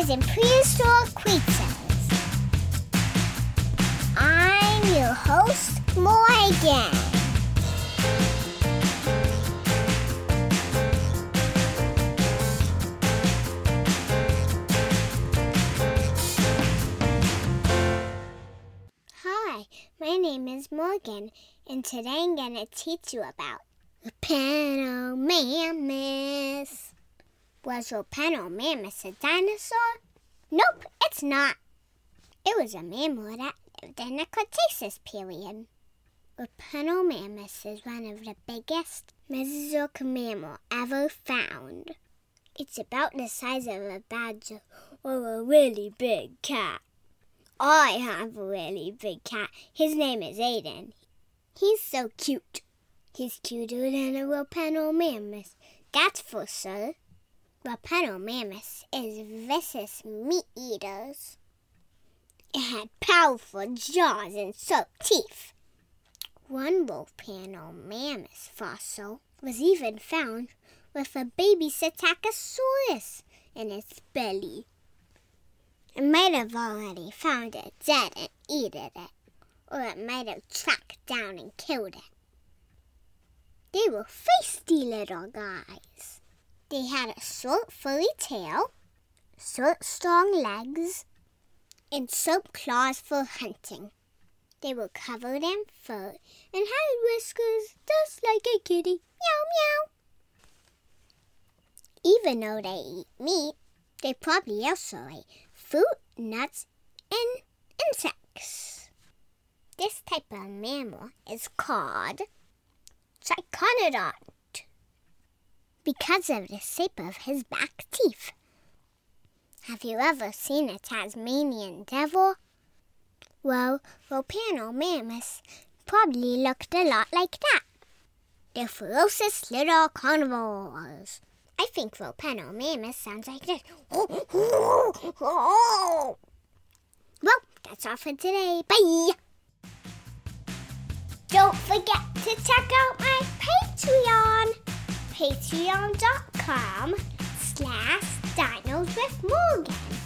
dinosaurs in prehistoric creatures. I'm your host, Morgan. Hi, my name is Morgan, and today I'm going to teach you about the Panomamus. Was Panomamus a dinosaur? Nope, it's not. It was a mammal that lived in the Cretaceous period. The mammoth is one of the biggest Mesozoic mammal ever found. It's about the size of a badger or a really big cat. I have a really big cat. His name is Aiden. He's so cute. He's cuter than a Repenomamus. That's for sure. Repenomamus is vicious meat eaters. It had powerful jaws and sharp teeth. One Repenomamus fossil was even found with a baby Psittacosaurus in its belly. It might have already found it dead and eaten it, or it might have tracked down and killed it. They were feisty little guys. They had a short, furry tail, short, strong legs, and sharp claws for hunting. They were covered in fur and had whiskers just like a kitty. Meow, meow. Even though they eat meat, they probably also ate fruit, nuts, and insects. This type of mammal is called Triconodont because of the shape of his back teeth. Have you ever seen a Tasmanian devil? Well, Repenomamus probably looked a lot like that. They're ferocious little carnivores. I think Repenomamus sounds like this. Well, that's all for today. Bye! Don't forget to check out my patreon.com slash dinos with Morgan.